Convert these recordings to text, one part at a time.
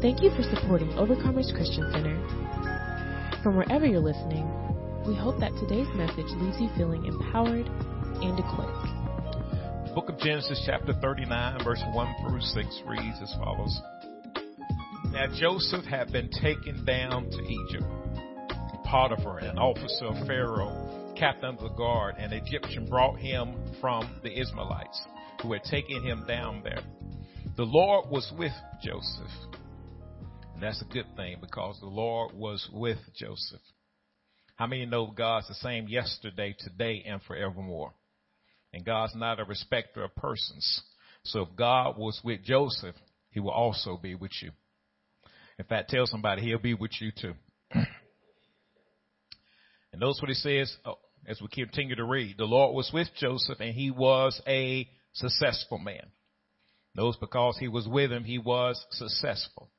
Thank you for supporting Overcomers Christian Center. From wherever you're listening, we hope that today's message leaves you feeling empowered and equipped. The book of Genesis, chapter 39, verse 1 through 6 reads as follows. Now Joseph had been taken down to Egypt. Potiphar, an officer of Pharaoh, captain of the guard, an Egyptian, brought him from the Ishmaelites who had taken him down there. The Lord was with Joseph and that's a good thing because the Lord was with Joseph. How many know God's the same yesterday, today, and forevermore? And God's not a respecter of persons. So if God was with Joseph, he will also be with you. In fact, tell somebody he'll be with you too. and notice what he says oh, as we continue to read. The Lord was with Joseph and he was a successful man. Notice because he was with him, he was successful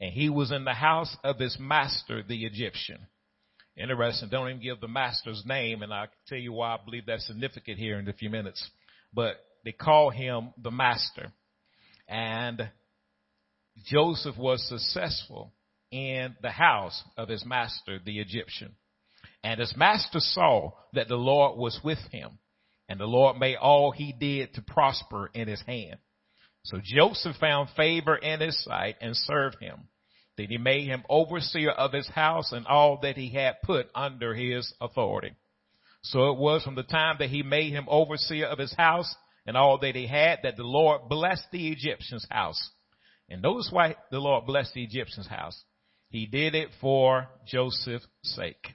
and he was in the house of his master, the Egyptian. Interesting. Don't even give the master's name, and I'll tell you why I believe that's significant here in a few minutes. But they call him the master. And Joseph was successful in the house of his master, the Egyptian. And his master saw that the Lord was with him, and the Lord made all he did to prosper in his hand. So Joseph found favor in his sight and served him. Then he made him overseer of his house and all that he had put under his authority. So it was from the time that he made him overseer of his house and all that he had that the Lord blessed the Egyptian's house. And notice why the Lord blessed the Egyptian's house. He did it for Joseph's sake.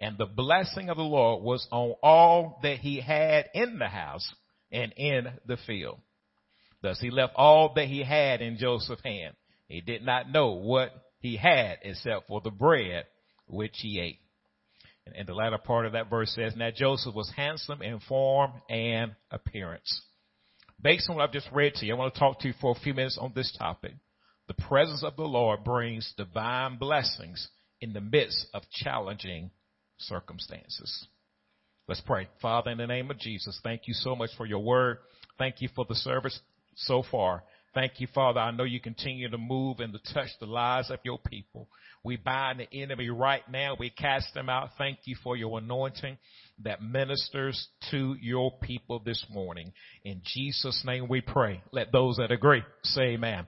And the blessing of the Lord was on all that he had in the house and in the field. Thus he left all that he had in Joseph's hand. He did not know what he had except for the bread which he ate. And the latter part of that verse says, Now Joseph was handsome in form and appearance. Based on what I've just read to you, I want to talk to you for a few minutes on this topic. The presence of the Lord brings divine blessings in the midst of challenging circumstances. Let's pray. Father, in the name of Jesus, thank you so much for your word. Thank you for the service so far. Thank you, Father. I know you continue to move and to touch the lives of your people. We bind the enemy right now. We cast them out. Thank you for your anointing that ministers to your people this morning. In Jesus' name we pray. Let those that agree say amen.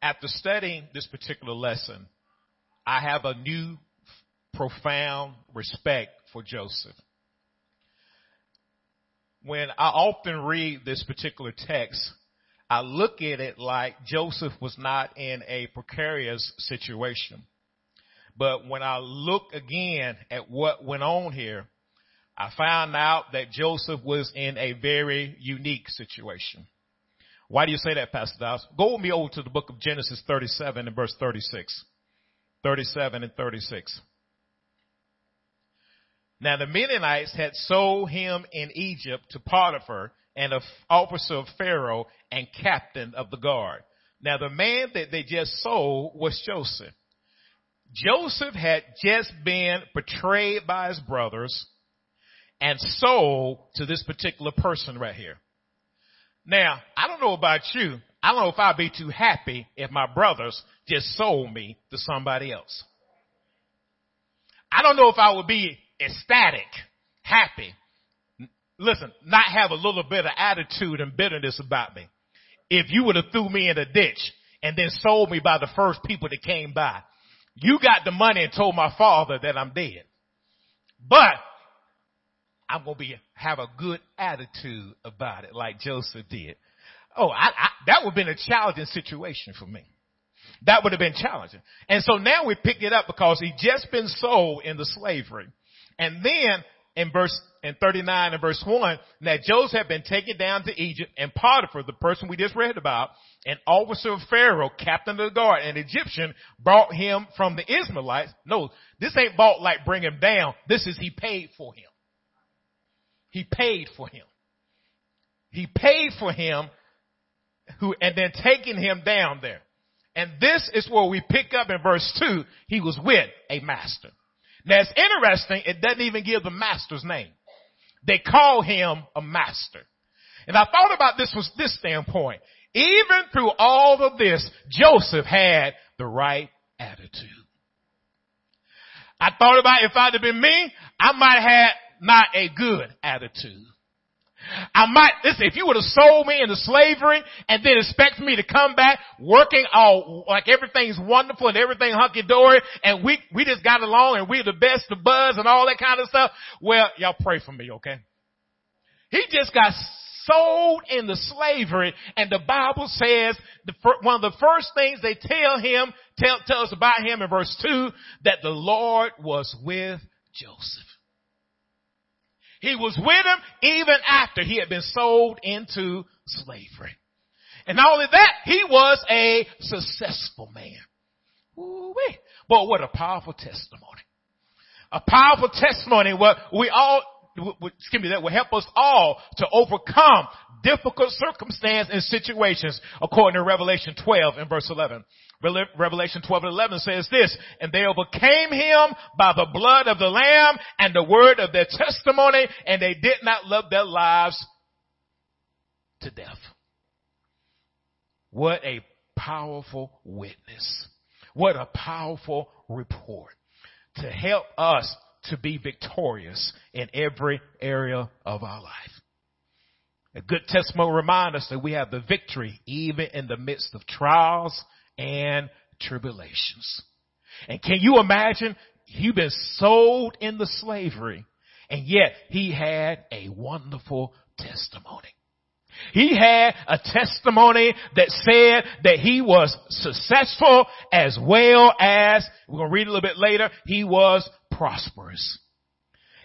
After studying this particular lesson, I have a new profound respect for Joseph when I often read this particular text, I look at it like Joseph was not in a precarious situation. But when I look again at what went on here, I found out that Joseph was in a very unique situation. Why do you say that, Pastor Dobbs? Go with me over to the book of Genesis 37 and verse 36. 37 and 36. Now the Midianites had sold him in Egypt to Potiphar, an officer of Pharaoh and captain of the guard. Now the man that they just sold was Joseph. Joseph had just been betrayed by his brothers and sold to this particular person right here. Now, I don't know about you. I don't know if I'd be too happy if my brothers just sold me to somebody else. I don't know if I would be ecstatic, happy. Listen, not have a little bit of attitude and bitterness about me. If you would have threw me in a ditch and then sold me by the first people that came by, you got the money and told my father that I'm dead. But I'm to be, have a good attitude about it like Joseph did. Oh, I, I, that would have been a challenging situation for me. That would have been challenging. And so now we pick it up because he just been sold into slavery. And then in verse in 39 and verse 1, that Joseph had been taken down to Egypt and Potiphar, the person we just read about, an officer of Pharaoh, captain of the guard, an Egyptian, brought him from the Ishmaelites. No, this ain't bought like bring him down. This is he paid for him. He paid for him. He paid for him who, and then taking him down there. And this is where we pick up in verse 2, he was with a master. Now it's interesting, it doesn't even give the master's name. They call him a master. And I thought about this from this standpoint. even through all of this, Joseph had the right attitude. I thought about if I'd have been me, I might have had not a good attitude. I might, listen, if you would have sold me into slavery and then expect me to come back working all, like everything's wonderful and everything hunky dory and we, we just got along and we're the best of buzz and all that kind of stuff. Well, y'all pray for me, okay? He just got sold into slavery and the Bible says the, one of the first things they tell him, tell, tell us about him in verse two, that the Lord was with Joseph. He was with him even after he had been sold into slavery. And not only that, he was a successful man. Ooh-wee. But what a powerful testimony. A powerful testimony what we all, excuse me, that will help us all to overcome difficult circumstances and situations according to Revelation 12 and verse 11. Revelation 12 and 11 says this, and they overcame him by the blood of the lamb and the word of their testimony, and they did not love their lives to death. What a powerful witness. What a powerful report to help us to be victorious in every area of our life. A good testimony reminds us that we have the victory even in the midst of trials and tribulations. And can you imagine? You've been sold into slavery and yet he had a wonderful testimony. He had a testimony that said that he was successful as well as, we're going to read a little bit later, he was prosperous.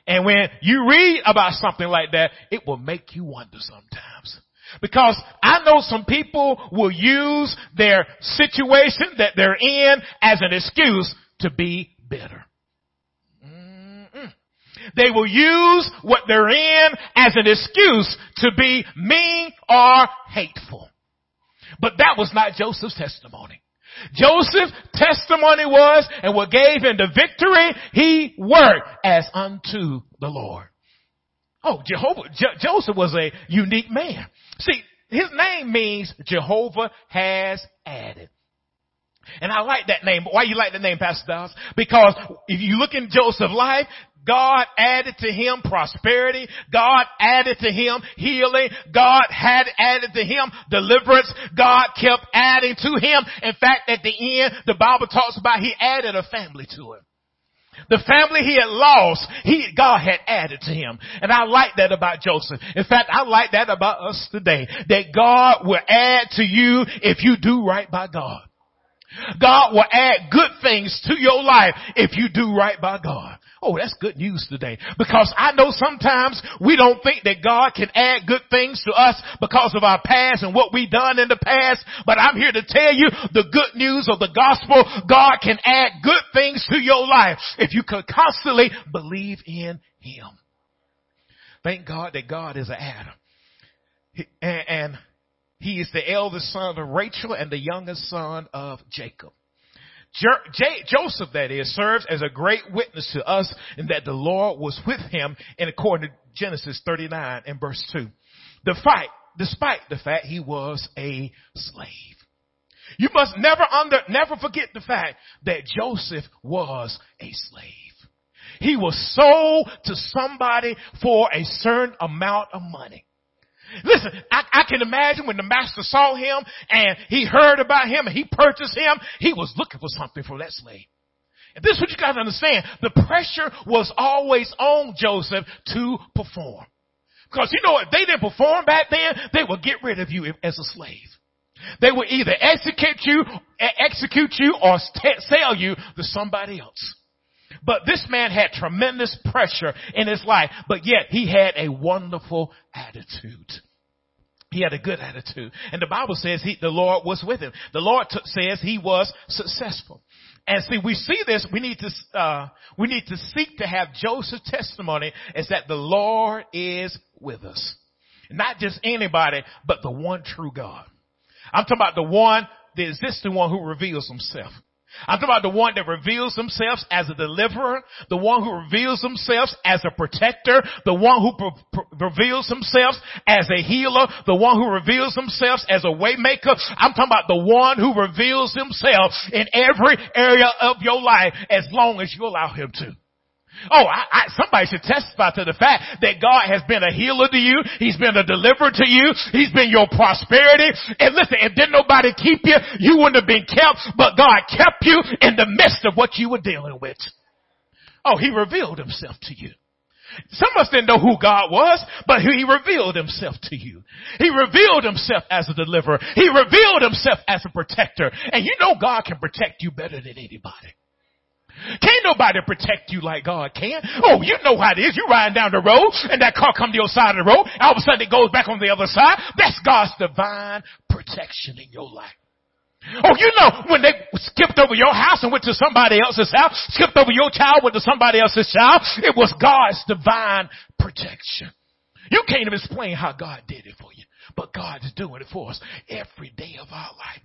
And when you read about something like that, it will make you wonder sometimes. Because I know some people will use their situation that they're in as an excuse to be bitter. Mm-mm. They will use what they're in as an excuse to be mean or hateful. But that was not Joseph's testimony. Joseph's testimony was, and what gave him the victory, he worked as unto the Lord. Oh, Jehovah, Joseph was a unique man. See, his name means Jehovah has added. And I like that name. Why you like the name, Pastor Dobbs? Because if you look in Joseph's life, God added to him prosperity. God added to him healing. God had added to him deliverance. God kept adding to him. In fact, at the end, the Bible talks about he added a family to him. The family he had lost, he, God had added to him. And I like that about Joseph. In fact, I like that about us today. That God will add to you if you do right by God. God will add good things to your life if you do right by God. Oh, that's good news today. Because I know sometimes we don't think that God can add good things to us because of our past and what we've done in the past. But I'm here to tell you the good news of the gospel. God can add good things to your life if you can constantly believe in Him. Thank God that God is an Adam. And he is the eldest son of Rachel and the youngest son of Jacob. J- Joseph, that is, serves as a great witness to us in that the Lord was with him in according to Genesis 39 and verse 2. The fight, despite the fact he was a slave. You must never under, never forget the fact that Joseph was a slave. He was sold to somebody for a certain amount of money. Listen, I, I, can imagine when the master saw him and he heard about him and he purchased him, he was looking for something from that slave. And this is what you gotta understand. The pressure was always on Joseph to perform. Because you know if they didn't perform back then, they would get rid of you as a slave. They would either execute you, execute you or sell you to somebody else. But this man had tremendous pressure in his life, but yet he had a wonderful attitude. He had a good attitude. And the Bible says he, the Lord was with him. The Lord t- says he was successful. And see, we see this, we need to, uh, we need to seek to have Joseph's testimony is that the Lord is with us. Not just anybody, but the one true God. I'm talking about the one, the existing one who reveals himself. I'm talking about the one that reveals themselves as a deliverer, the one who reveals themselves as a protector, the one who reveals themselves as a healer, the one who reveals themselves as a waymaker. I'm talking about the one who reveals himself in every area of your life as long as you allow him to. Oh, I, I, somebody should testify to the fact that God has been a healer to you. He's been a deliverer to you. He's been your prosperity. And listen, if didn't nobody keep you, you wouldn't have been kept, but God kept you in the midst of what you were dealing with. Oh, he revealed himself to you. Some of us didn't know who God was, but he revealed himself to you. He revealed himself as a deliverer. He revealed himself as a protector. And you know God can protect you better than anybody. Can't nobody protect you like God can. Oh, you know how it is. You're riding down the road and that car come to your side of the road. All of a sudden it goes back on the other side. That's God's divine protection in your life. Oh, you know, when they skipped over your house and went to somebody else's house, skipped over your child, went to somebody else's child, it was God's divine protection. You can't even explain how God did it for you, but God's doing it for us every day of our life.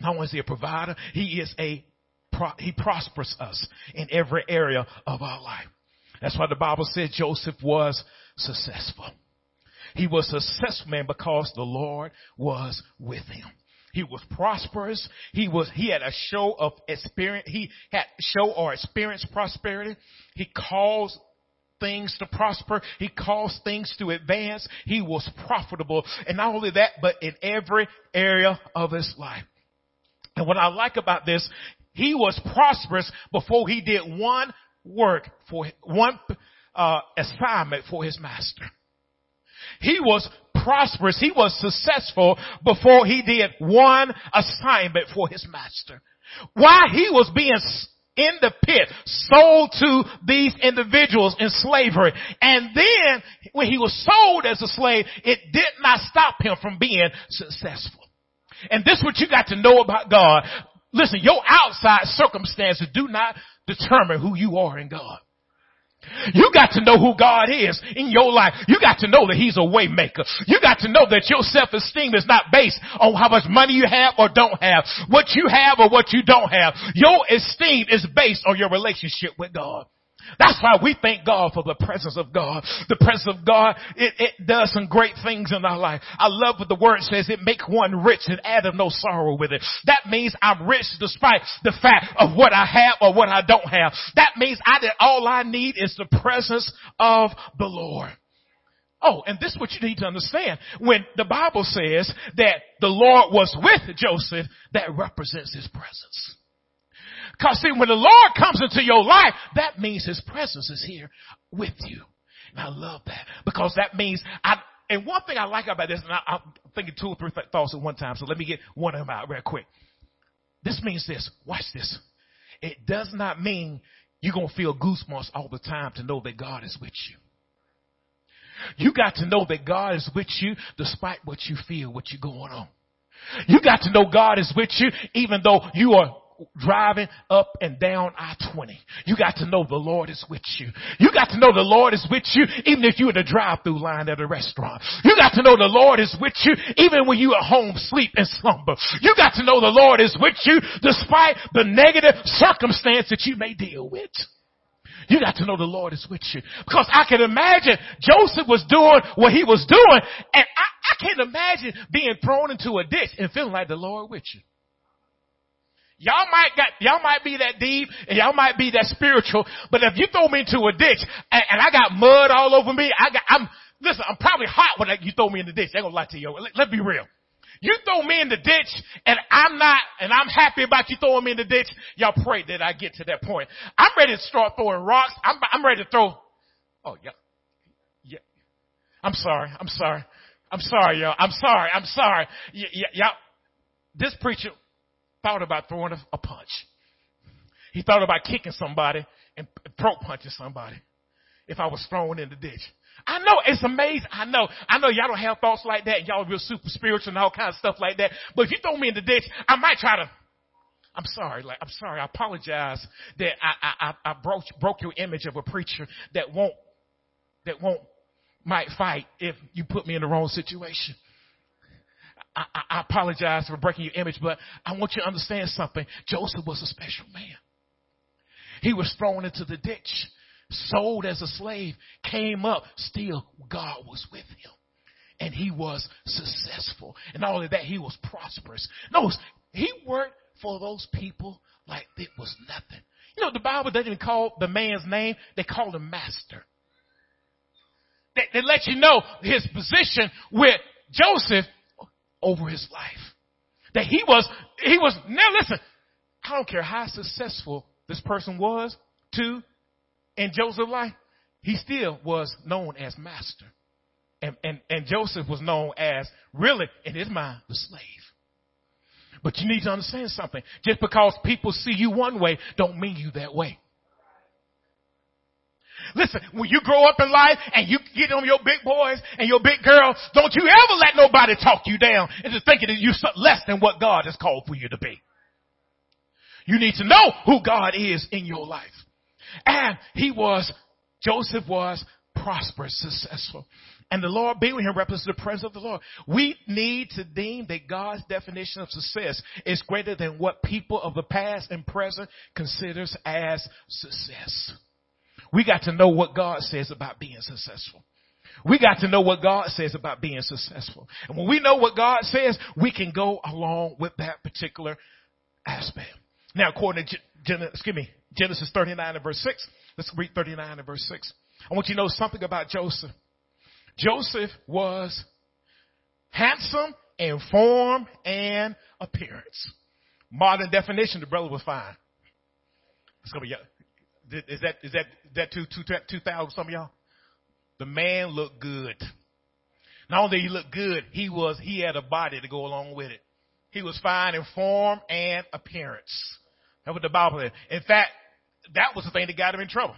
Not only is he a provider, he is a he prospers us in every area of our life. That's why the Bible said Joseph was successful. He was a successful man because the Lord was with him. He was prosperous. He was, he had a show of experience. He had show or experience prosperity. He caused things to prosper. He caused things to advance. He was profitable. And not only that, but in every area of his life. And what I like about this he was prosperous before he did one work for one uh, assignment for his master. He was prosperous. He was successful before he did one assignment for his master. Why he was being in the pit, sold to these individuals in slavery. And then when he was sold as a slave, it did not stop him from being successful. And this is what you got to know about God. Listen, your outside circumstances do not determine who you are in God. You got to know who God is in your life. You got to know that He's a waymaker. You got to know that your self-esteem is not based on how much money you have or don't have, what you have or what you don't have. Your esteem is based on your relationship with God. That's why we thank God for the presence of God. The presence of God, it, it does some great things in our life. I love what the word says. It make one rich and add no sorrow with it. That means I'm rich despite the fact of what I have or what I don't have. That means I did all I need is the presence of the Lord. Oh, and this is what you need to understand. When the Bible says that the Lord was with Joseph, that represents his presence. Cause see, when the Lord comes into your life, that means His presence is here with you. And I love that because that means I, and one thing I like about this, and I, am thinking two or three thoughts at one time, so let me get one of them out real quick. This means this. Watch this. It does not mean you're going to feel goosebumps all the time to know that God is with you. You got to know that God is with you despite what you feel, what you're going on. You got to know God is with you even though you are driving up and down I-20. You got to know the Lord is with you. You got to know the Lord is with you even if you're in the drive-through line at a restaurant. You got to know the Lord is with you even when you at home sleep and slumber. You got to know the Lord is with you despite the negative circumstance that you may deal with. You got to know the Lord is with you. Because I can imagine Joseph was doing what he was doing, and I, I can't imagine being thrown into a ditch and feeling like the Lord with you. Y'all might got, y'all might be that deep and y'all might be that spiritual, but if you throw me into a ditch and, and I got mud all over me, I got, I'm, listen, I'm probably hot when you throw me in the ditch. I ain't gonna lie to you. Let, let's be real. You throw me in the ditch and I'm not, and I'm happy about you throwing me in the ditch. Y'all pray that I get to that point. I'm ready to start throwing rocks. I'm, I'm ready to throw, oh yeah, yeah. I'm sorry. I'm sorry. I'm sorry, y'all. I'm sorry. I'm sorry. Y- y- y'all, this preacher, thought about throwing a, a punch. He thought about kicking somebody and throat punching somebody if I was thrown in the ditch. I know it's amazing. I know. I know y'all don't have thoughts like that. Y'all real super spiritual and all kinds of stuff like that. But if you throw me in the ditch, I might try to. I'm sorry. Like I'm sorry. I apologize that I I, I broke broke your image of a preacher that won't that won't might fight if you put me in the wrong situation. I, I apologize for breaking your image, but I want you to understand something. Joseph was a special man. He was thrown into the ditch, sold as a slave, came up, still God was with him. And he was successful. And all of that, he was prosperous. Notice, he worked for those people like it was nothing. You know, the Bible doesn't call the man's name, they call him master. They, they let you know his position with Joseph over his life. That he was, he was, now listen, I don't care how successful this person was to in Joseph's life, he still was known as master. And, and, and Joseph was known as really, in his mind, the slave. But you need to understand something. Just because people see you one way don't mean you that way. Listen, when you grow up in life and you get on your big boys and your big girls, don't you ever let nobody talk you down into thinking that you're less than what God has called for you to be. You need to know who God is in your life. And he was, Joseph was prosperous, successful. And the Lord being with him represents the presence of the Lord. We need to deem that God's definition of success is greater than what people of the past and present considers as success. We got to know what God says about being successful. We got to know what God says about being successful. And when we know what God says, we can go along with that particular aspect. Now, according to Genesis, excuse me, Genesis 39 and verse 6, let's read 39 and verse 6. I want you to know something about Joseph. Joseph was handsome in form and appearance. Modern definition, the brother was fine. It's gonna be, is that, is that, is that two, two, 2000 some of y'all? The man looked good. Not only did he look good, he was, he had a body to go along with it. He was fine in form and appearance. That's what the Bible said. In fact, that was the thing that got him in trouble.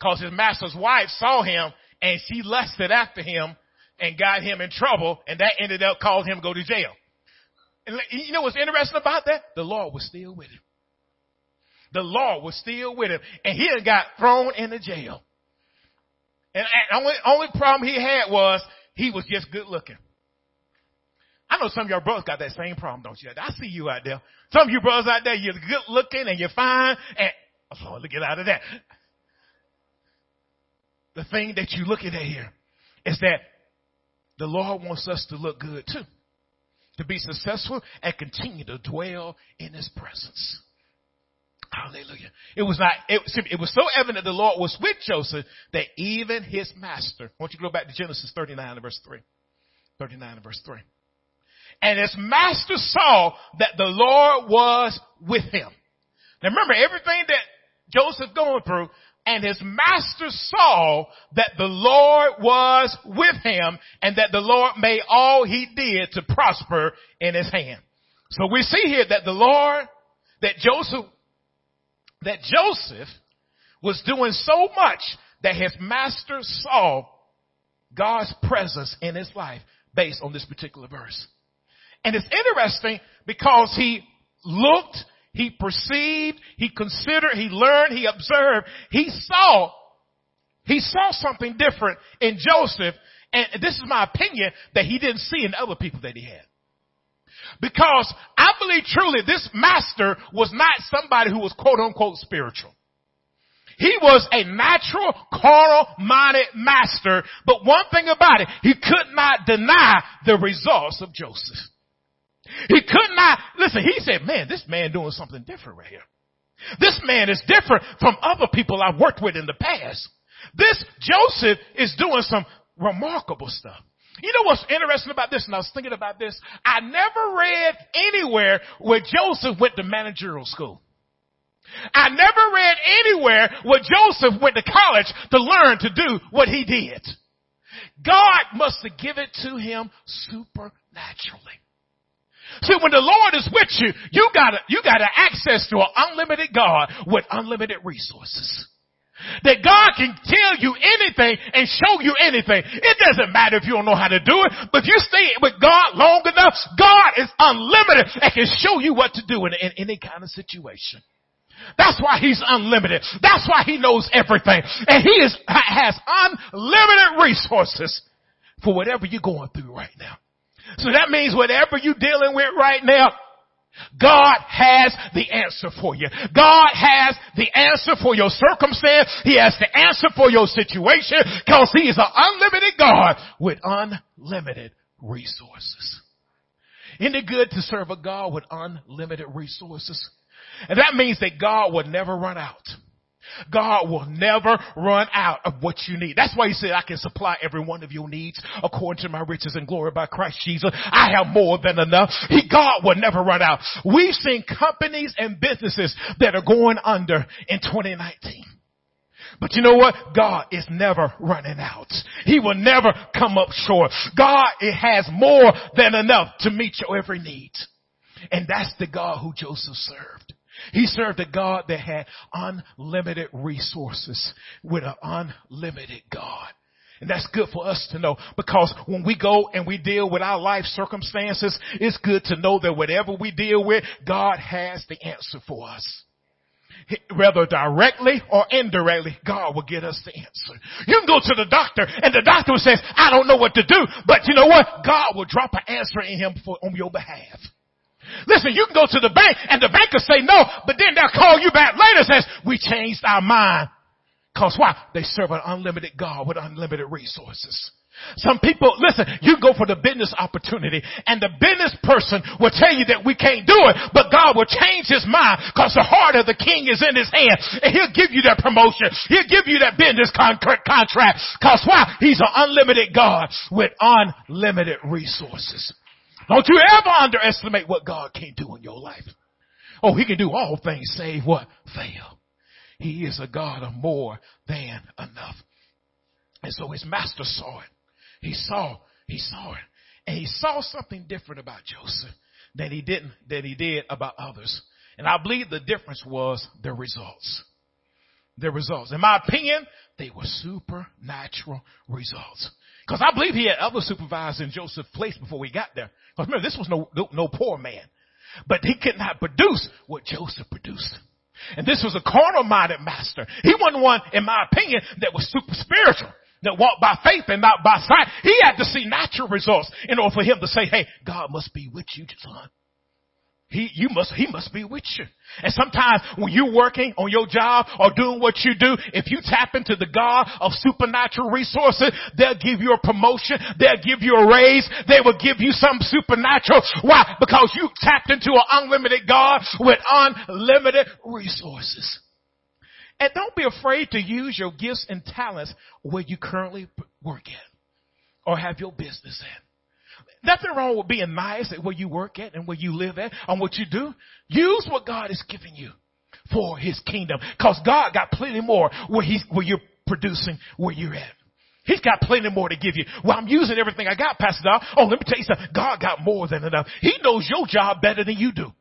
Cause his master's wife saw him and she lusted after him and got him in trouble and that ended up causing him to go to jail. And you know what's interesting about that? The Lord was still with him. The law was still with him and he got thrown in the jail. And the only, only problem he had was he was just good looking. I know some of your brothers got that same problem, don't you? I see you out there. Some of you brothers out there, you're good looking and you're fine and, oh Lord, get out of that the thing that you're looking at here is that the Lord wants us to look good too. To be successful and continue to dwell in His presence. Hallelujah. It was not, it, it was so evident the Lord was with Joseph that even his master, I want you go back to Genesis 39 and verse 3. 39 and verse 3. And his master saw that the Lord was with him. Now remember, everything that Joseph going through, and his master saw that the Lord was with him and that the Lord made all he did to prosper in his hand. So we see here that the Lord, that Joseph, that Joseph was doing so much that his master saw God's presence in his life based on this particular verse. And it's interesting because he looked he perceived, he considered, he learned, he observed, he saw, he saw something different in Joseph, and this is my opinion, that he didn't see in other people that he had. Because I believe truly this master was not somebody who was quote unquote spiritual. He was a natural, carnal minded master, but one thing about it, he could not deny the results of Joseph. He could not, listen, he said, man, this man doing something different right here. This man is different from other people I've worked with in the past. This Joseph is doing some remarkable stuff. You know what's interesting about this? And I was thinking about this. I never read anywhere where Joseph went to managerial school. I never read anywhere where Joseph went to college to learn to do what he did. God must have given it to him supernaturally. See, when the Lord is with you, you gotta, you gotta access to an unlimited God with unlimited resources. That God can tell you anything and show you anything. It doesn't matter if you don't know how to do it, but if you stay with God long enough, God is unlimited and can show you what to do in, in any kind of situation. That's why he's unlimited. That's why he knows everything. And he is, has unlimited resources for whatever you're going through right now. So that means whatever you're dealing with right now, God has the answer for you. God has the answer for your circumstance. He has the answer for your situation because He is an unlimited God with unlimited resources. Isn't it good to serve a God with unlimited resources? And that means that God will never run out. God will never run out of what you need. That's why he said, I can supply every one of your needs according to my riches and glory by Christ Jesus. I have more than enough. He, God will never run out. We've seen companies and businesses that are going under in 2019. But you know what? God is never running out. He will never come up short. God it has more than enough to meet your every need. And that's the God who Joseph served. He served a God that had unlimited resources with an unlimited God. And that's good for us to know because when we go and we deal with our life circumstances, it's good to know that whatever we deal with, God has the answer for us. Whether directly or indirectly, God will get us the answer. You can go to the doctor and the doctor says, I don't know what to do, but you know what? God will drop an answer in him for, on your behalf. Listen, you can go to the bank and the banker say no, but then they'll call you back later and says, we changed our mind. Cause why? They serve an unlimited God with unlimited resources. Some people, listen, you go for the business opportunity and the business person will tell you that we can't do it, but God will change his mind because the heart of the king is in his hand and he'll give you that promotion. He'll give you that business con- contract because why? He's an unlimited God with unlimited resources. Don't you ever underestimate what God can do in your life. Oh, he can do all things save what? Fail. He is a God of more than enough. And so his master saw it. He saw, he saw it. And he saw something different about Joseph than he didn't, than he did about others. And I believe the difference was the results. The results. In my opinion, they were supernatural results. Because I believe he had other supervisors in Joseph's place before we got there. Because remember, this was no, no, no poor man. But he could not produce what Joseph produced. And this was a carnal minded master. He wasn't one, in my opinion, that was super spiritual, that walked by faith and not by sight. He had to see natural results in order for him to say, hey, God must be with you, son. He, you must, he must be with you. And sometimes when you're working on your job or doing what you do, if you tap into the God of supernatural resources, they'll give you a promotion. They'll give you a raise. They will give you something supernatural. Why? Because you tapped into an unlimited God with unlimited resources. And don't be afraid to use your gifts and talents where you currently work at or have your business at. Nothing wrong with being nice at where you work at and where you live at and what you do. Use what God is giving you for his kingdom. Cause God got plenty more where he's, where you're producing where you're at. He's got plenty more to give you. Well, I'm using everything I got, Pastor Doc. Oh, let me tell you something. God got more than enough. He knows your job better than you do.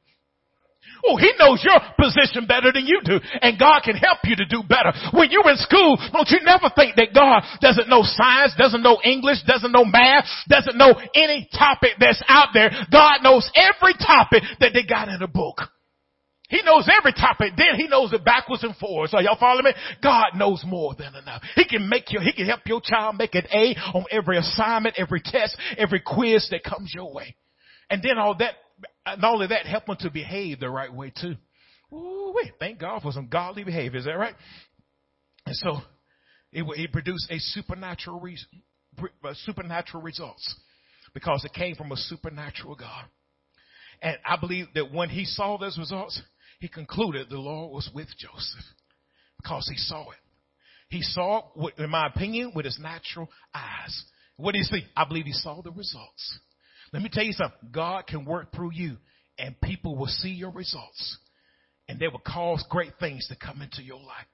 Oh, he knows your position better than you do. And God can help you to do better. When you're in school, don't you never think that God doesn't know science, doesn't know English, doesn't know math, doesn't know any topic that's out there. God knows every topic that they got in a book. He knows every topic. Then he knows it backwards and forwards. So y'all follow me? God knows more than enough. He can make you, he can help your child make an A on every assignment, every test, every quiz that comes your way. And then all that not only that, help them to behave the right way too. Ooh, wait, thank God for some godly behavior. Is that right? And so it, it produced a supernatural reason, supernatural results because it came from a supernatural God. And I believe that when he saw those results, he concluded the Lord was with Joseph because he saw it. He saw it, in my opinion, with his natural eyes. What did he see? I believe he saw the results. Let me tell you something. God can work through you and people will see your results and they will cause great things to come into your life.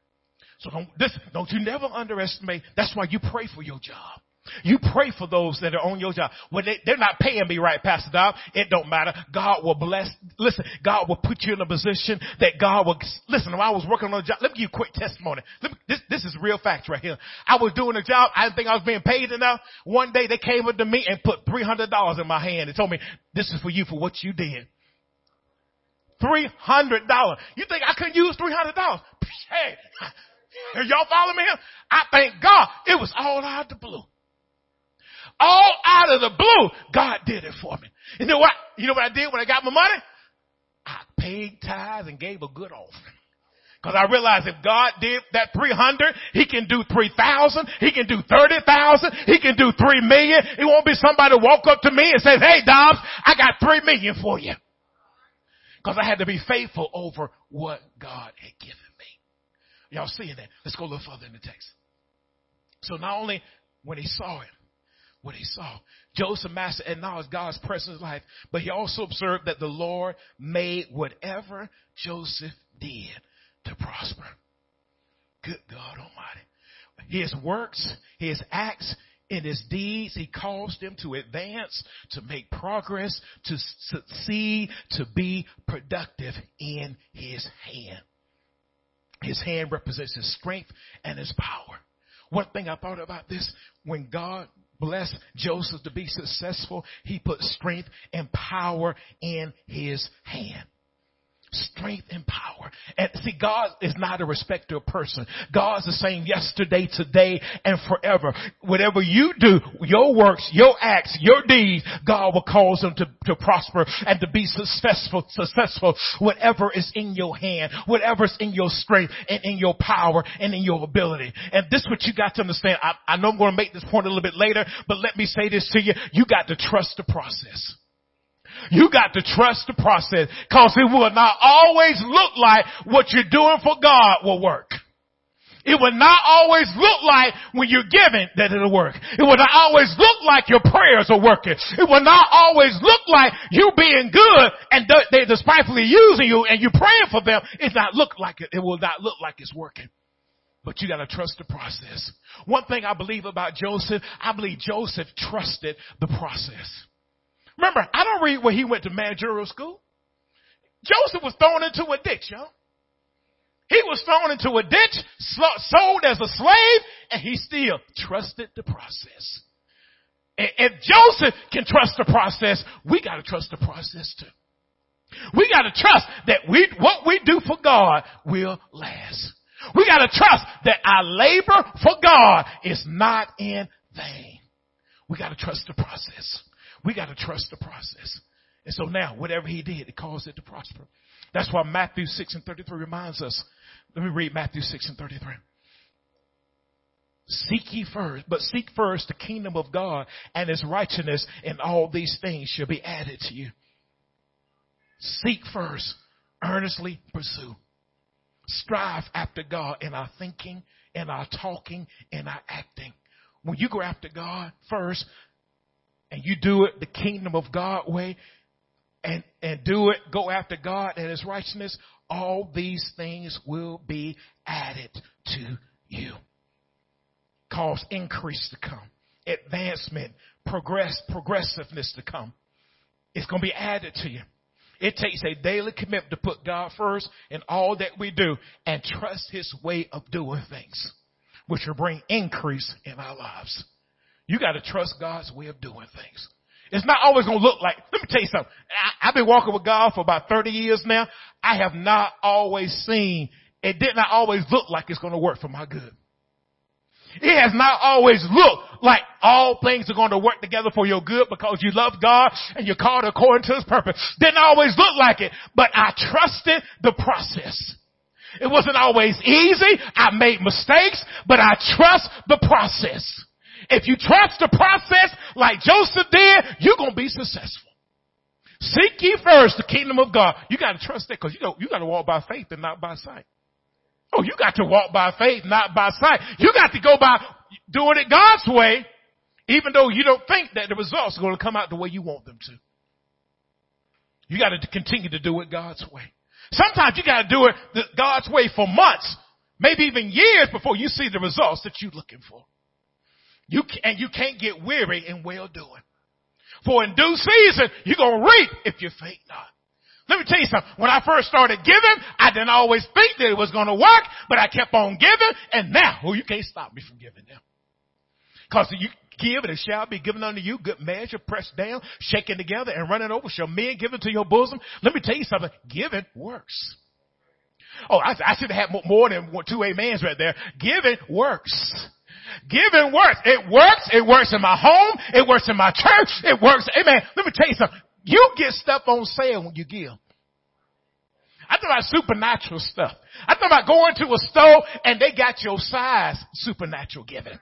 So don't, this, don't you never underestimate. That's why you pray for your job. You pray for those that are on your job. When they, they're not paying me right, Pastor Dob, it don't matter. God will bless, listen, God will put you in a position that God will, listen, when I was working on a job, let me give you a quick testimony. Me, this, this is real facts right here. I was doing a job, I didn't think I was being paid enough. One day they came up to me and put $300 in my hand and told me, this is for you for what you did. $300. You think I couldn't use $300? Hey, y'all follow me here? I thank God it was all out of the blue all out of the blue, God did it for me. You know what? You know what I did when I got my money? I paid tithes and gave a good offering. Cause I realized if God did that 300, He can do 3,000, He can do 30,000, He can do 3 million. It won't be somebody walk up to me and say, hey Dobbs, I got 3 million for you. Cause I had to be faithful over what God had given me. Y'all seeing that? Let's go a little further in the text. So not only when he saw it, what he saw, Joseph master acknowledged God's presence in life, but he also observed that the Lord made whatever Joseph did to prosper. Good God Almighty. His works, his acts, in his deeds, he caused them to advance, to make progress, to succeed, to be productive in his hand. His hand represents his strength and his power. One thing I thought about this, when God blessed Joseph to be successful, he put strength and power in his hand strength and power. And see, God is not a respecter of person. God's the same yesterday, today, and forever. Whatever you do, your works, your acts, your deeds, God will cause them to, to prosper and to be successful, successful, whatever is in your hand, whatever is in your strength and in your power and in your ability. And this is what you got to understand. I, I know I'm going to make this point a little bit later, but let me say this to you. You got to trust the process. You got to trust the process cause it will not always look like what you're doing for God will work. It will not always look like when you're giving that it'll work. It will not always look like your prayers are working. It will not always look like you being good and they're despitefully using you and you praying for them. It's not look like it. It will not look like it's working. But you gotta trust the process. One thing I believe about Joseph, I believe Joseph trusted the process. Remember, I don't read where he went to managerial school. Joseph was thrown into a ditch, y'all. He was thrown into a ditch, sold as a slave, and he still trusted the process. If Joseph can trust the process, we gotta trust the process too. We gotta trust that we, what we do for God will last. We gotta trust that our labor for God is not in vain. We gotta trust the process. We got to trust the process. And so now, whatever he did, it caused it to prosper. That's why Matthew 6 and 33 reminds us. Let me read Matthew 6 and 33. Seek ye first, but seek first the kingdom of God and his righteousness, and all these things shall be added to you. Seek first, earnestly pursue. Strive after God in our thinking, in our talking, in our acting. When you go after God first, and you do it the kingdom of God way and, and do it, go after God and his righteousness, all these things will be added to you. Cause increase to come, advancement, progress, progressiveness to come. It's going to be added to you. It takes a daily commitment to put God first in all that we do and trust his way of doing things, which will bring increase in our lives. You got to trust God's way of doing things. It's not always going to look like, let me tell you something. I, have been walking with God for about 30 years now. I have not always seen, it did not always look like it's going to work for my good. It has not always looked like all things are going to work together for your good because you love God and you're called according to his purpose. Didn't always look like it, but I trusted the process. It wasn't always easy. I made mistakes, but I trust the process. If you trust the process like Joseph did, you're going to be successful. Seek ye first the kingdom of God. You got to trust that because you know, you got to walk by faith and not by sight. Oh, you got to walk by faith, not by sight. You got to go by doing it God's way, even though you don't think that the results are going to come out the way you want them to. You got to continue to do it God's way. Sometimes you got to do it God's way for months, maybe even years before you see the results that you're looking for. You and you can't get weary in well doing. For in due season, you're gonna reap if you faint not. Let me tell you something. When I first started giving, I didn't always think that it was gonna work, but I kept on giving, and now, well, you can't stop me from giving now. Cause you give and it shall be given unto you, good measure, pressed down, shaken together, and running over, shall men give it to your bosom. Let me tell you something. Giving works. Oh, I, I should have had more than two amens right there. Giving works. Giving works. It works. It works in my home. It works in my church. It works. Amen. Let me tell you something. You get stuff on sale when you give. I talk about supernatural stuff. I talk about going to a store and they got your size supernatural giving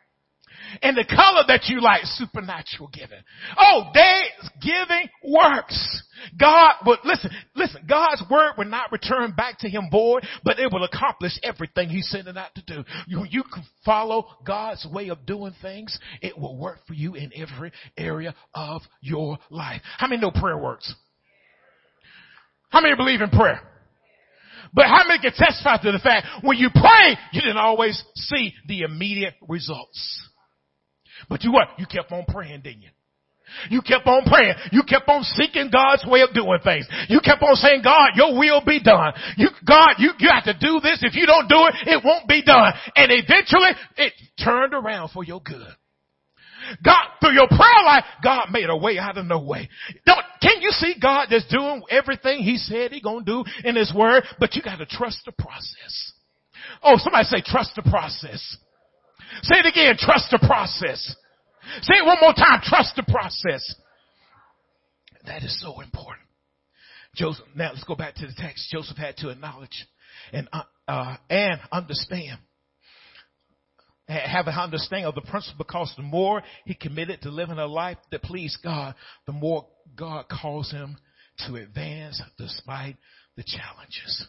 and the color that you like, supernatural giving. Oh, they giving works. God will, listen, listen, God's word will not return back to him void, but it will accomplish everything he's sending out to do. You, you can follow God's way of doing things. It will work for you in every area of your life. How many know prayer works? How many believe in prayer? But how many can testify to the fact when you pray, you didn't always see the immediate results? But you what? You kept on praying, didn't you? You kept on praying. You kept on seeking God's way of doing things. You kept on saying, God, your will be done. You, God, you, have to do this. If you don't do it, it won't be done. And eventually it turned around for your good. God, through your prayer life, God made a way out of no way. Don't, can you see God just doing everything He said He gonna do in His Word? But you gotta trust the process. Oh, somebody say trust the process. Say it again, trust the process. Say it one more time, trust the process. That is so important. Joseph, now let's go back to the text. Joseph had to acknowledge and, uh, uh, and understand have an understanding of the principle because the more he committed to living a life that pleased God, the more God calls him to advance despite the challenges.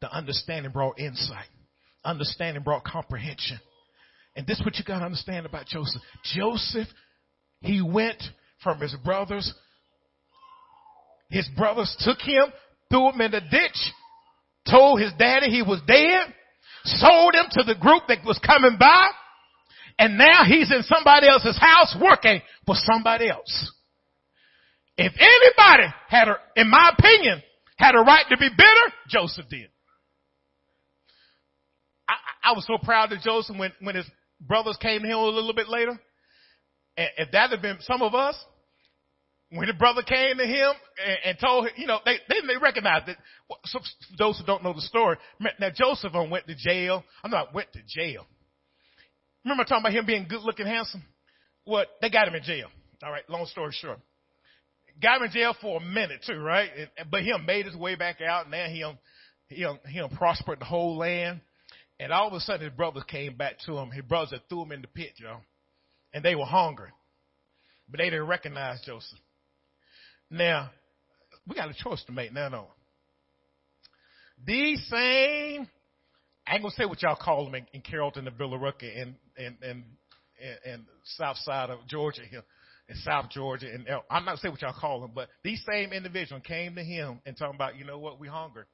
The understanding brought insight. Understanding brought comprehension. And this is what you got to understand about Joseph. Joseph, he went from his brothers. His brothers took him, threw him in the ditch, told his daddy he was dead, sold him to the group that was coming by, and now he's in somebody else's house working for somebody else. If anybody had, a, in my opinion, had a right to be bitter, Joseph did. I, was so proud of Joseph when, when his brothers came to him a little bit later. And if that had been some of us, when the brother came to him and, and told him, you know, they, they, they recognized it. So, those who don't know the story, now Joseph went to jail. I'm not went to jail. Remember talking about him being good looking, handsome? What? They got him in jail. All right. Long story short. Got him in jail for a minute too, right? But he made his way back out and now he, he, he prospered the whole land. And all of a sudden his brothers came back to him. His brothers had threw him in the pit, y'all. And they were hungry. But they didn't recognize Joseph. Now, we got a choice to make now, no. These same, I ain't gonna say what y'all call them in, in Carrollton and Villa and, and, and, and, south side of Georgia here, in South Georgia, and I'm not saying what y'all call them, but these same individuals came to him and talking about, you know what, we hungry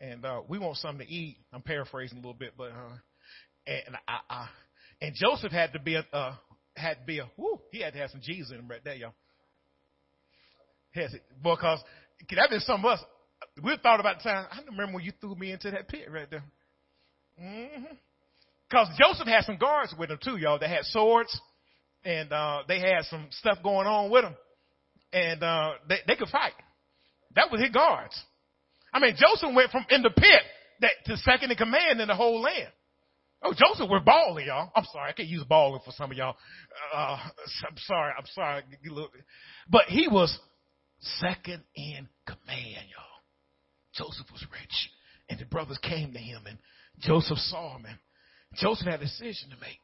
and uh, we want something to eat. I'm paraphrasing a little bit, but uh, and I, I and Joseph had to be a uh, had to be a whoo, he had to have some Jesus in him right there, y'all. Has because that been some of us? We thought about the time. I remember when you threw me into that pit right there. Mm-hmm. Because Joseph had some guards with him too, y'all. They had swords, and uh, they had some stuff going on with them, and uh, they they could fight. That was his guards. I mean, Joseph went from in the pit that, to second in command in the whole land. Oh, Joseph we're balling, y'all. I'm sorry. I can't use balling for some of y'all. Uh, I'm sorry. I'm sorry. But he was second in command, y'all. Joseph was rich. And the brothers came to him and Joseph saw him and Joseph had a decision to make.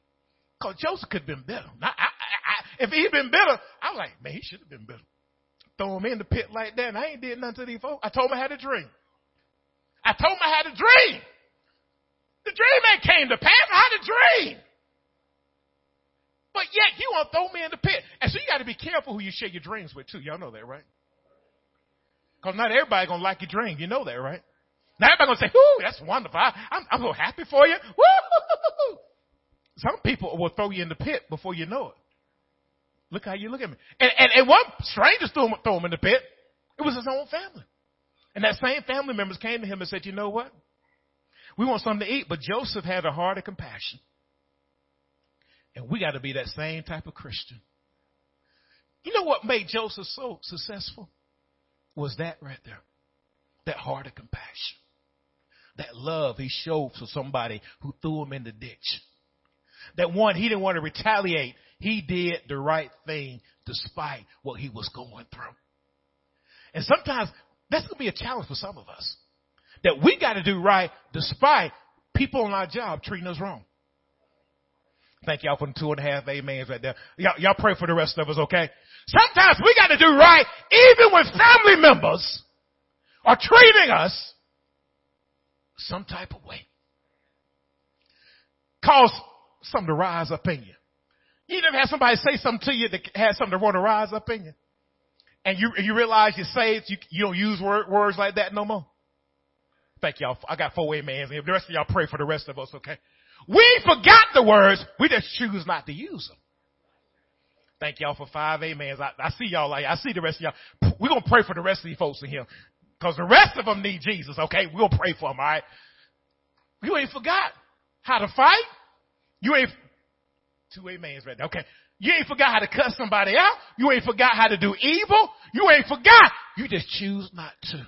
Cause Joseph could have been better. I, I, I, if he'd been better, I was like, man, he should have been better. Throw him in the pit like that and I ain't did nothing to these folks. I told him I had a dream. I told him I had a dream. The dream ain't came to pass. I had a dream. But yet you want to throw me in the pit. And so you got to be careful who you share your dreams with too. Y'all know that, right? Because not everybody gonna like your dream. You know that, right? Not everybody gonna say, "Ooh, that's wonderful. I, am I'm so happy for you." Woo! Some people will throw you in the pit before you know it. Look how you look at me. And, and, and one stranger threw him, threw him in the pit. It was his own family. And that same family members came to him and said, you know what? We want something to eat. But Joseph had a heart of compassion. And we got to be that same type of Christian. You know what made Joseph so successful? Was that right there. That heart of compassion. That love he showed for somebody who threw him in the ditch. That one, he didn't want to retaliate. He did the right thing despite what he was going through. And sometimes that's going to be a challenge for some of us. That we got to do right despite people on our job treating us wrong. Thank y'all for the two and a half amens right there. Y'all, y'all pray for the rest of us, okay? Sometimes we got to do right even when family members are treating us some type of way. Cause something to rise up in you. You never had somebody say something to you that had something to want to rise up in you. And you, you realize you're saved, you, you don't use word, words like that no more. Thank y'all. I got four amens. The rest of y'all pray for the rest of us, okay? We forgot the words. We just choose not to use them. Thank y'all for five amens. I, I see y'all like, I see the rest of y'all. We're going to pray for the rest of these folks in here. Cause the rest of them need Jesus, okay? We'll pray for them, alright? You ain't forgot how to fight. You ain't, two amens right there, okay? You ain't forgot how to cut somebody out. You ain't forgot how to do evil. You ain't forgot. You just choose not to.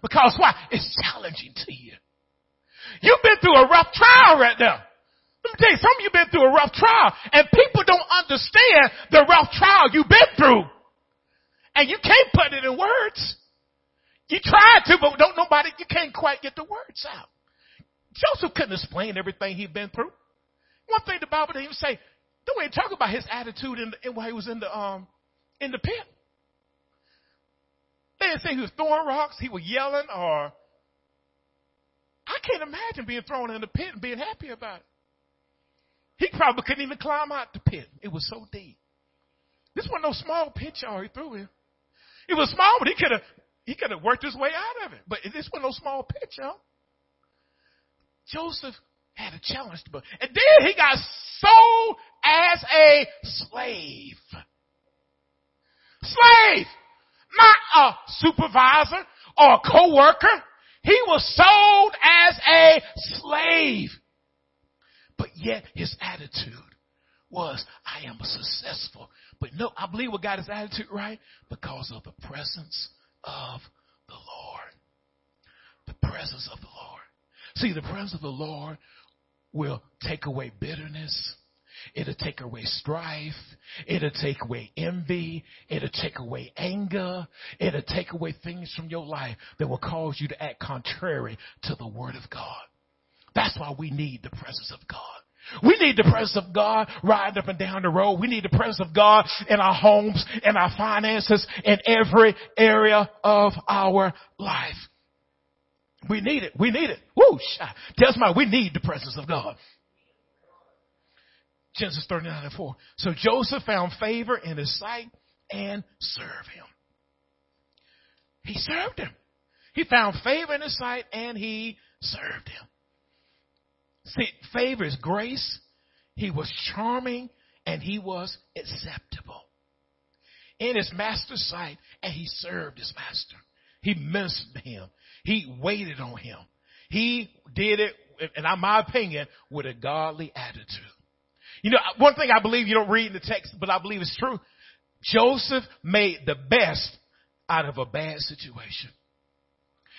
Because why? It's challenging to you. You've been through a rough trial right now. Let me tell you, some of you been through a rough trial and people don't understand the rough trial you've been through. And you can't put it in words. You tried to, but don't nobody, you can't quite get the words out. Joseph couldn't explain everything he'd been through. One thing the Bible didn't even say, don't even talk about his attitude in, in while he was in the, um, in the pit. They didn't say he was throwing rocks, he was yelling, or I can't imagine being thrown in the pit and being happy about it. He probably couldn't even climb out the pit. It was so deep. This wasn't no small pit y'all he threw in. It was small, but he could have he could have worked his way out of it. But this wasn't no small pit, y'all. Joseph had a challenge, but and then he got sold as a slave. Slave, not a supervisor or a co-worker. He was sold as a slave. But yet his attitude was, I am successful. But no, I believe what got his attitude right because of the presence of the Lord. The presence of the Lord. See, the presence of the Lord will take away bitterness. It'll take away strife. It'll take away envy. It'll take away anger. It'll take away things from your life that will cause you to act contrary to the Word of God. That's why we need the presence of God. We need the presence of God riding up and down the road. We need the presence of God in our homes, in our finances, in every area of our life. We need it. We need it. Woo! Tell somebody we need the presence of God. Genesis 39 and 4. So Joseph found favor in his sight and served him. He served him. He found favor in his sight and he served him. See, favor is grace. He was charming and he was acceptable in his master's sight and he served his master. He ministered him. He waited on him. He did it, in my opinion, with a godly attitude. You know, one thing I believe you don't read in the text, but I believe it's true. Joseph made the best out of a bad situation.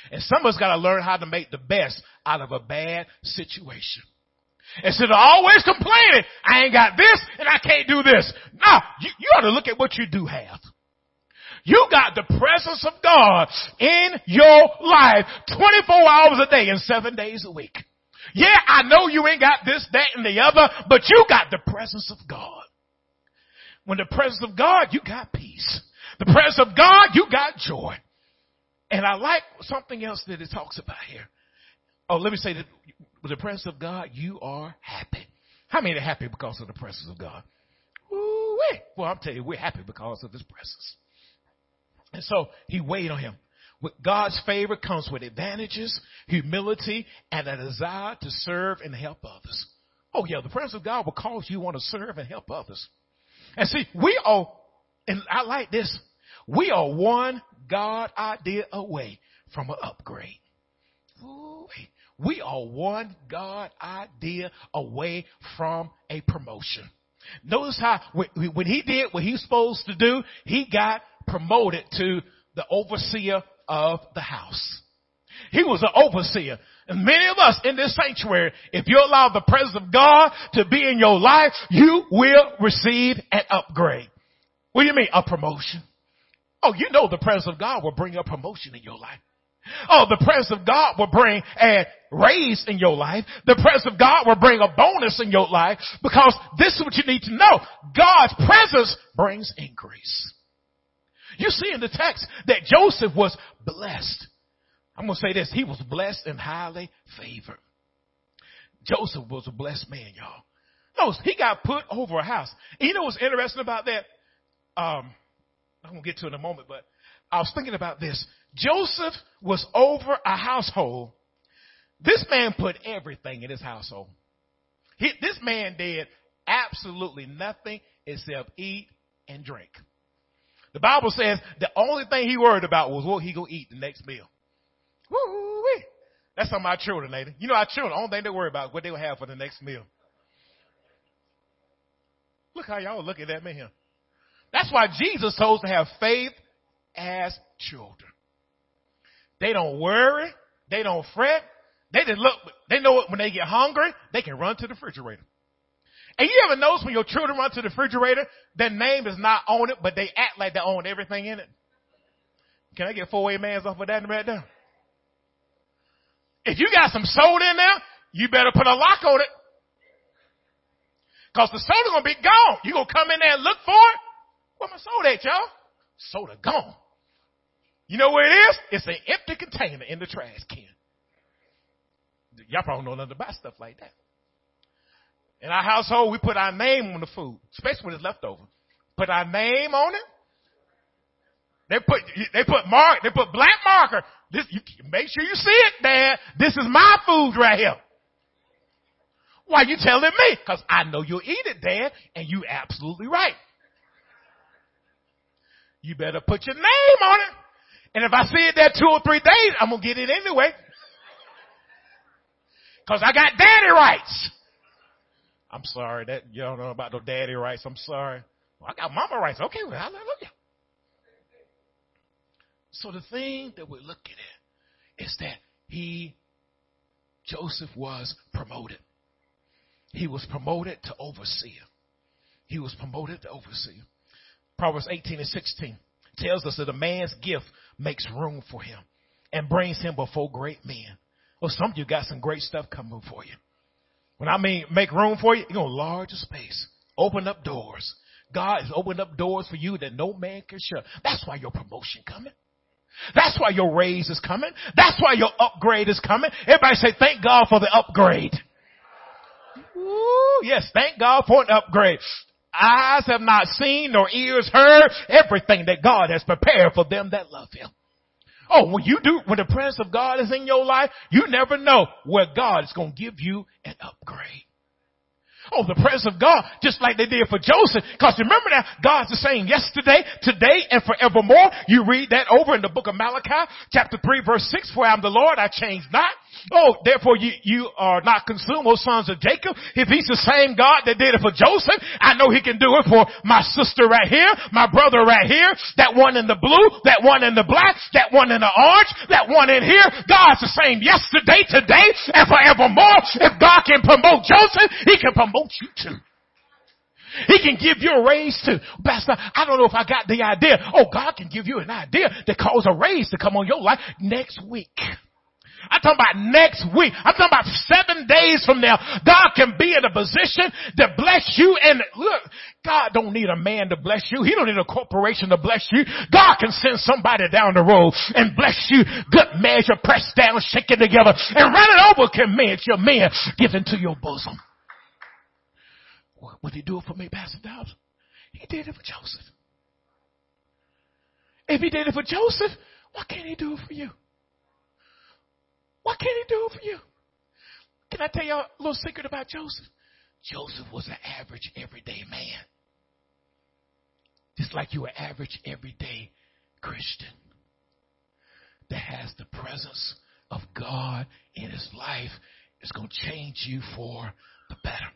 And some of us got to learn how to make the best out of a bad situation. Instead of always complaining, I ain't got this and I can't do this. No, you, you ought to look at what you do have. You got the presence of God in your life 24 hours a day and seven days a week. Yeah, I know you ain't got this, that, and the other, but you got the presence of God. When the presence of God, you got peace. The presence of God, you got joy. And I like something else that it talks about here. Oh, let me say that with the presence of God, you are happy. How many are happy because of the presence of God? Ooh, well, I'm telling you, we're happy because of His presence. And so he weighed on him. With God's favor comes with advantages, humility, and a desire to serve and help others. Oh yeah, the presence of God will cause you want to serve and help others. And see, we are, and I like this, we are one God idea away from an upgrade. Ooh, we are one God idea away from a promotion. Notice how when he did what he was supposed to do, he got promoted to the overseer of the house. He was an overseer. And many of us in this sanctuary, if you allow the presence of God to be in your life, you will receive an upgrade. What do you mean? A promotion. Oh, you know the presence of God will bring a promotion in your life. Oh, the presence of God will bring a raise in your life. The presence of God will bring a bonus in your life because this is what you need to know. God's presence brings increase. You see in the text that Joseph was blessed. I'm going to say this. He was blessed and highly favored. Joseph was a blessed man, y'all. Notice he got put over a house. And you know what's interesting about that? Um, I'm going to get to it in a moment, but I was thinking about this. Joseph was over a household. This man put everything in his household. He, this man did absolutely nothing except eat and drink. The Bible says the only thing he worried about was what he gonna eat the next meal. Woo-wee. That's on my children, lady. You know our children, the only thing they worry about is what they will have for the next meal. Look how y'all looking at me here. That's why Jesus told us to have faith as children. They don't worry. They don't fret. They just look, they know when they get hungry, they can run to the refrigerator. And you ever notice when your children run to the refrigerator, their name is not on it, but they act like they own everything in it? Can I get four amens off of that right there? If you got some soda in there, you better put a lock on it. Cause the soda gonna be gone. You gonna come in there and look for it? Where my soda at, y'all? Soda gone. You know where it is? It's an empty container in the trash can. Y'all probably know nothing about stuff like that. In our household, we put our name on the food, especially when it's leftover. Put our name on it. They put they put mark they put black marker. This you make sure you see it, Dad. This is my food right here. Why you telling me? Because I know you'll eat it, Dad, and you absolutely right. You better put your name on it. And if I see it there two or three days, I'm gonna get it anyway. Cause I got daddy rights. I'm sorry that you don't know about no daddy rights. I'm sorry. Well, I got mama rights. Okay, well, hallelujah. So the thing that we're looking at is that he, Joseph was promoted. He was promoted to overseer. He was promoted to overseer. Proverbs 18 and 16 tells us that a man's gift makes room for him and brings him before great men. Well, some of you got some great stuff coming for you. When I mean make room for you, you're going to enlarge the space. Open up doors. God has opened up doors for you that no man can shut. That's why your promotion coming. That's why your raise is coming. That's why your upgrade is coming. Everybody say, thank God for the upgrade. Ooh, yes, thank God for an upgrade. Eyes have not seen nor ears heard everything that God has prepared for them that love Him. Oh, when you do, when the presence of God is in your life, you never know where God is going to give you an upgrade. Oh, the presence of God, just like they did for Joseph. Cause remember that God's the same yesterday, today, and forevermore. You read that over in the book of Malachi, chapter 3, verse 6, for I am the Lord, I change not. Oh, therefore you, you are not consumed, O sons of Jacob. If he's the same God that did it for Joseph, I know he can do it for my sister right here, my brother right here, that one in the blue, that one in the black, that one in the orange, that one in here. God's the same yesterday, today, and forevermore. If God can promote Joseph, he can promote you too. He can give you a raise too. Pastor, I don't know if I got the idea. Oh, God can give you an idea to cause a raise to come on your life next week. I'm talking about next week. I'm talking about seven days from now. God can be in a position to bless you. And look, God don't need a man to bless you. He don't need a corporation to bless you. God can send somebody down the road and bless you. Good measure, pressed down, shaken together, and run it over commit your man given to your bosom. Would he do it for me, Pastor Dobbs? He did it for Joseph. If he did it for Joseph, why can't he do it for you? Why can't he do for you? Can I tell you a little secret about Joseph? Joseph was an average, everyday man. Just like you are average, everyday Christian that has the presence of God in his life is going to change you for the better.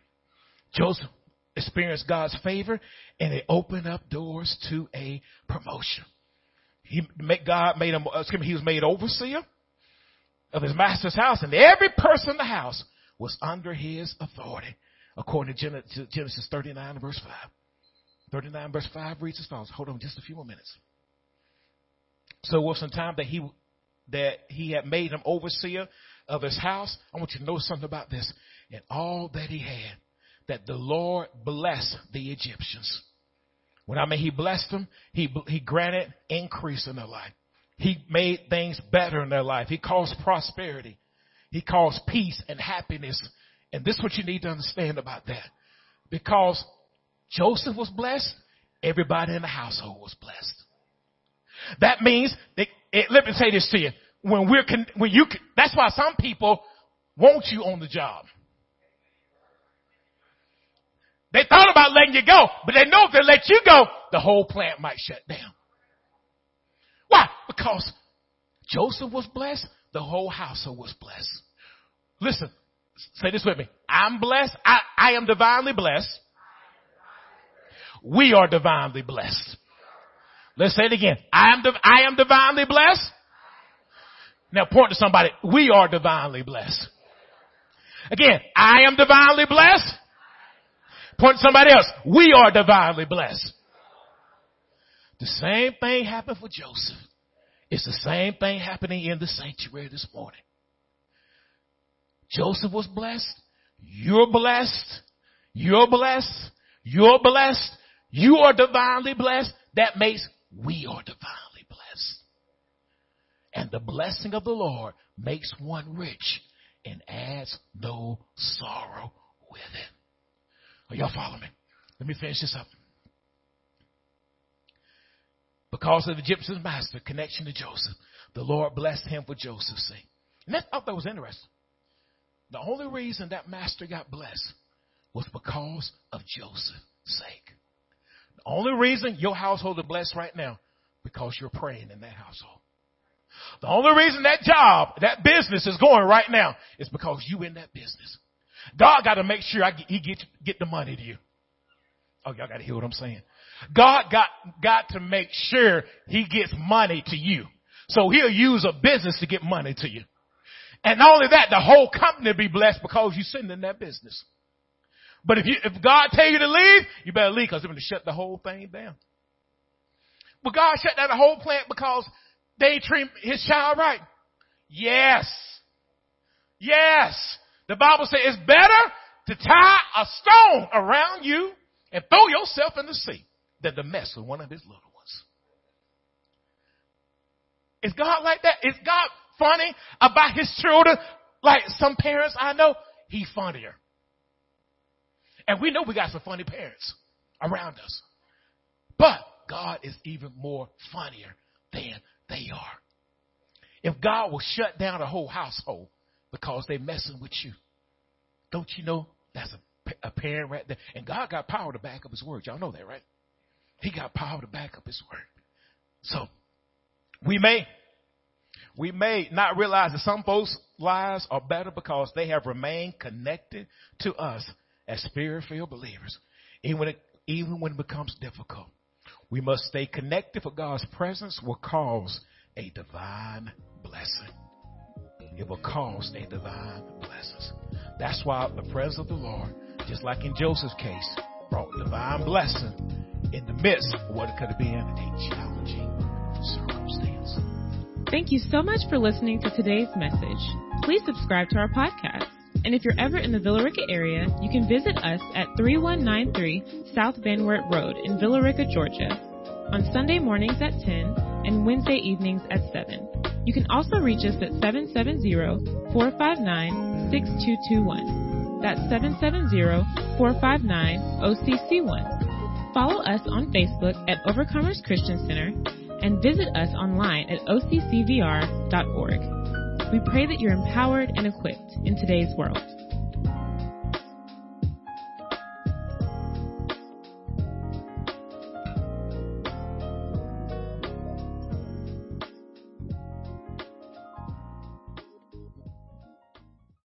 Joseph experienced God's favor and it opened up doors to a promotion. He God made him, uh, excuse me, he was made overseer. Of his master's house, and every person in the house was under his authority, according to Genesis 39 verse 5. 39 verse 5 reads as follows. Hold on just a few more minutes. So it was some time that he that he had made him overseer of his house. I want you to know something about this. And all that he had, that the Lord blessed the Egyptians. When I mean he blessed them, he, he granted increase in their life. He made things better in their life. He caused prosperity. He caused peace and happiness. And this is what you need to understand about that. Because Joseph was blessed, everybody in the household was blessed. That means, that, it, eh, let me say this to you. When we're, when you, that's why some people want you on the job. They thought about letting you go, but they know if they let you go, the whole plant might shut down. Why? Because Joseph was blessed, the whole household was blessed. Listen, say this with me. I'm blessed. I, I am divinely blessed. We are divinely blessed. Let's say it again. I am, I am divinely blessed. Now point to somebody. We are divinely blessed. Again, I am divinely blessed. Point to somebody else. We are divinely blessed. The same thing happened for Joseph. It's the same thing happening in the sanctuary this morning. Joseph was blessed. You're blessed. You're blessed. You're blessed. You are divinely blessed. That makes we are divinely blessed. And the blessing of the Lord makes one rich and adds no sorrow with it. Are y'all following me? Let me finish this up. Because of the Egyptian's master connection to Joseph, the Lord blessed him for Joseph's sake. And I thought that was interesting. The only reason that master got blessed was because of Joseph's sake. The only reason your household is blessed right now because you're praying in that household. The only reason that job, that business is going right now is because you in that business. God got to make sure I get, he get, get the money to you. Oh, y'all got to hear what I'm saying. God got, got to make sure he gets money to you. So he'll use a business to get money to you. And not only that, the whole company be blessed because you're sitting in that business. But if you, if God tell you to leave, you better leave because they're going to shut the whole thing down. But God shut down the whole plant because they treat his child right. Yes. Yes. The Bible says it's better to tie a stone around you and throw yourself in the sea than the mess with one of his little ones. Is God like that? Is God funny about his children? Like some parents I know, he's funnier. And we know we got some funny parents around us. But God is even more funnier than they are. If God will shut down a whole household, because they're messing with you. Don't you know that's a, a parent right there? And God got power to back up his word. Y'all know that, right? He got power to back up his word. So we may, we may not realize that some folks' lives are better because they have remained connected to us as spirit-filled believers. Even when it, even when it becomes difficult, we must stay connected for God's presence will cause a divine blessing it will cause a divine blessing. That's why the presence of the Lord, just like in Joseph's case, brought divine blessing in the midst of what could have been a challenging circumstance. Thank you so much for listening to today's message. Please subscribe to our podcast. And if you're ever in the Villa Rica area, you can visit us at 3193 South Van Wert Road in Villa Rica, Georgia, on Sunday mornings at 10 and Wednesday evenings at 7. You can also reach us at 770-459-6221. That's 770-459-OCC1. Follow us on Facebook at Overcomers Christian Center and visit us online at occvr.org. We pray that you're empowered and equipped in today's world.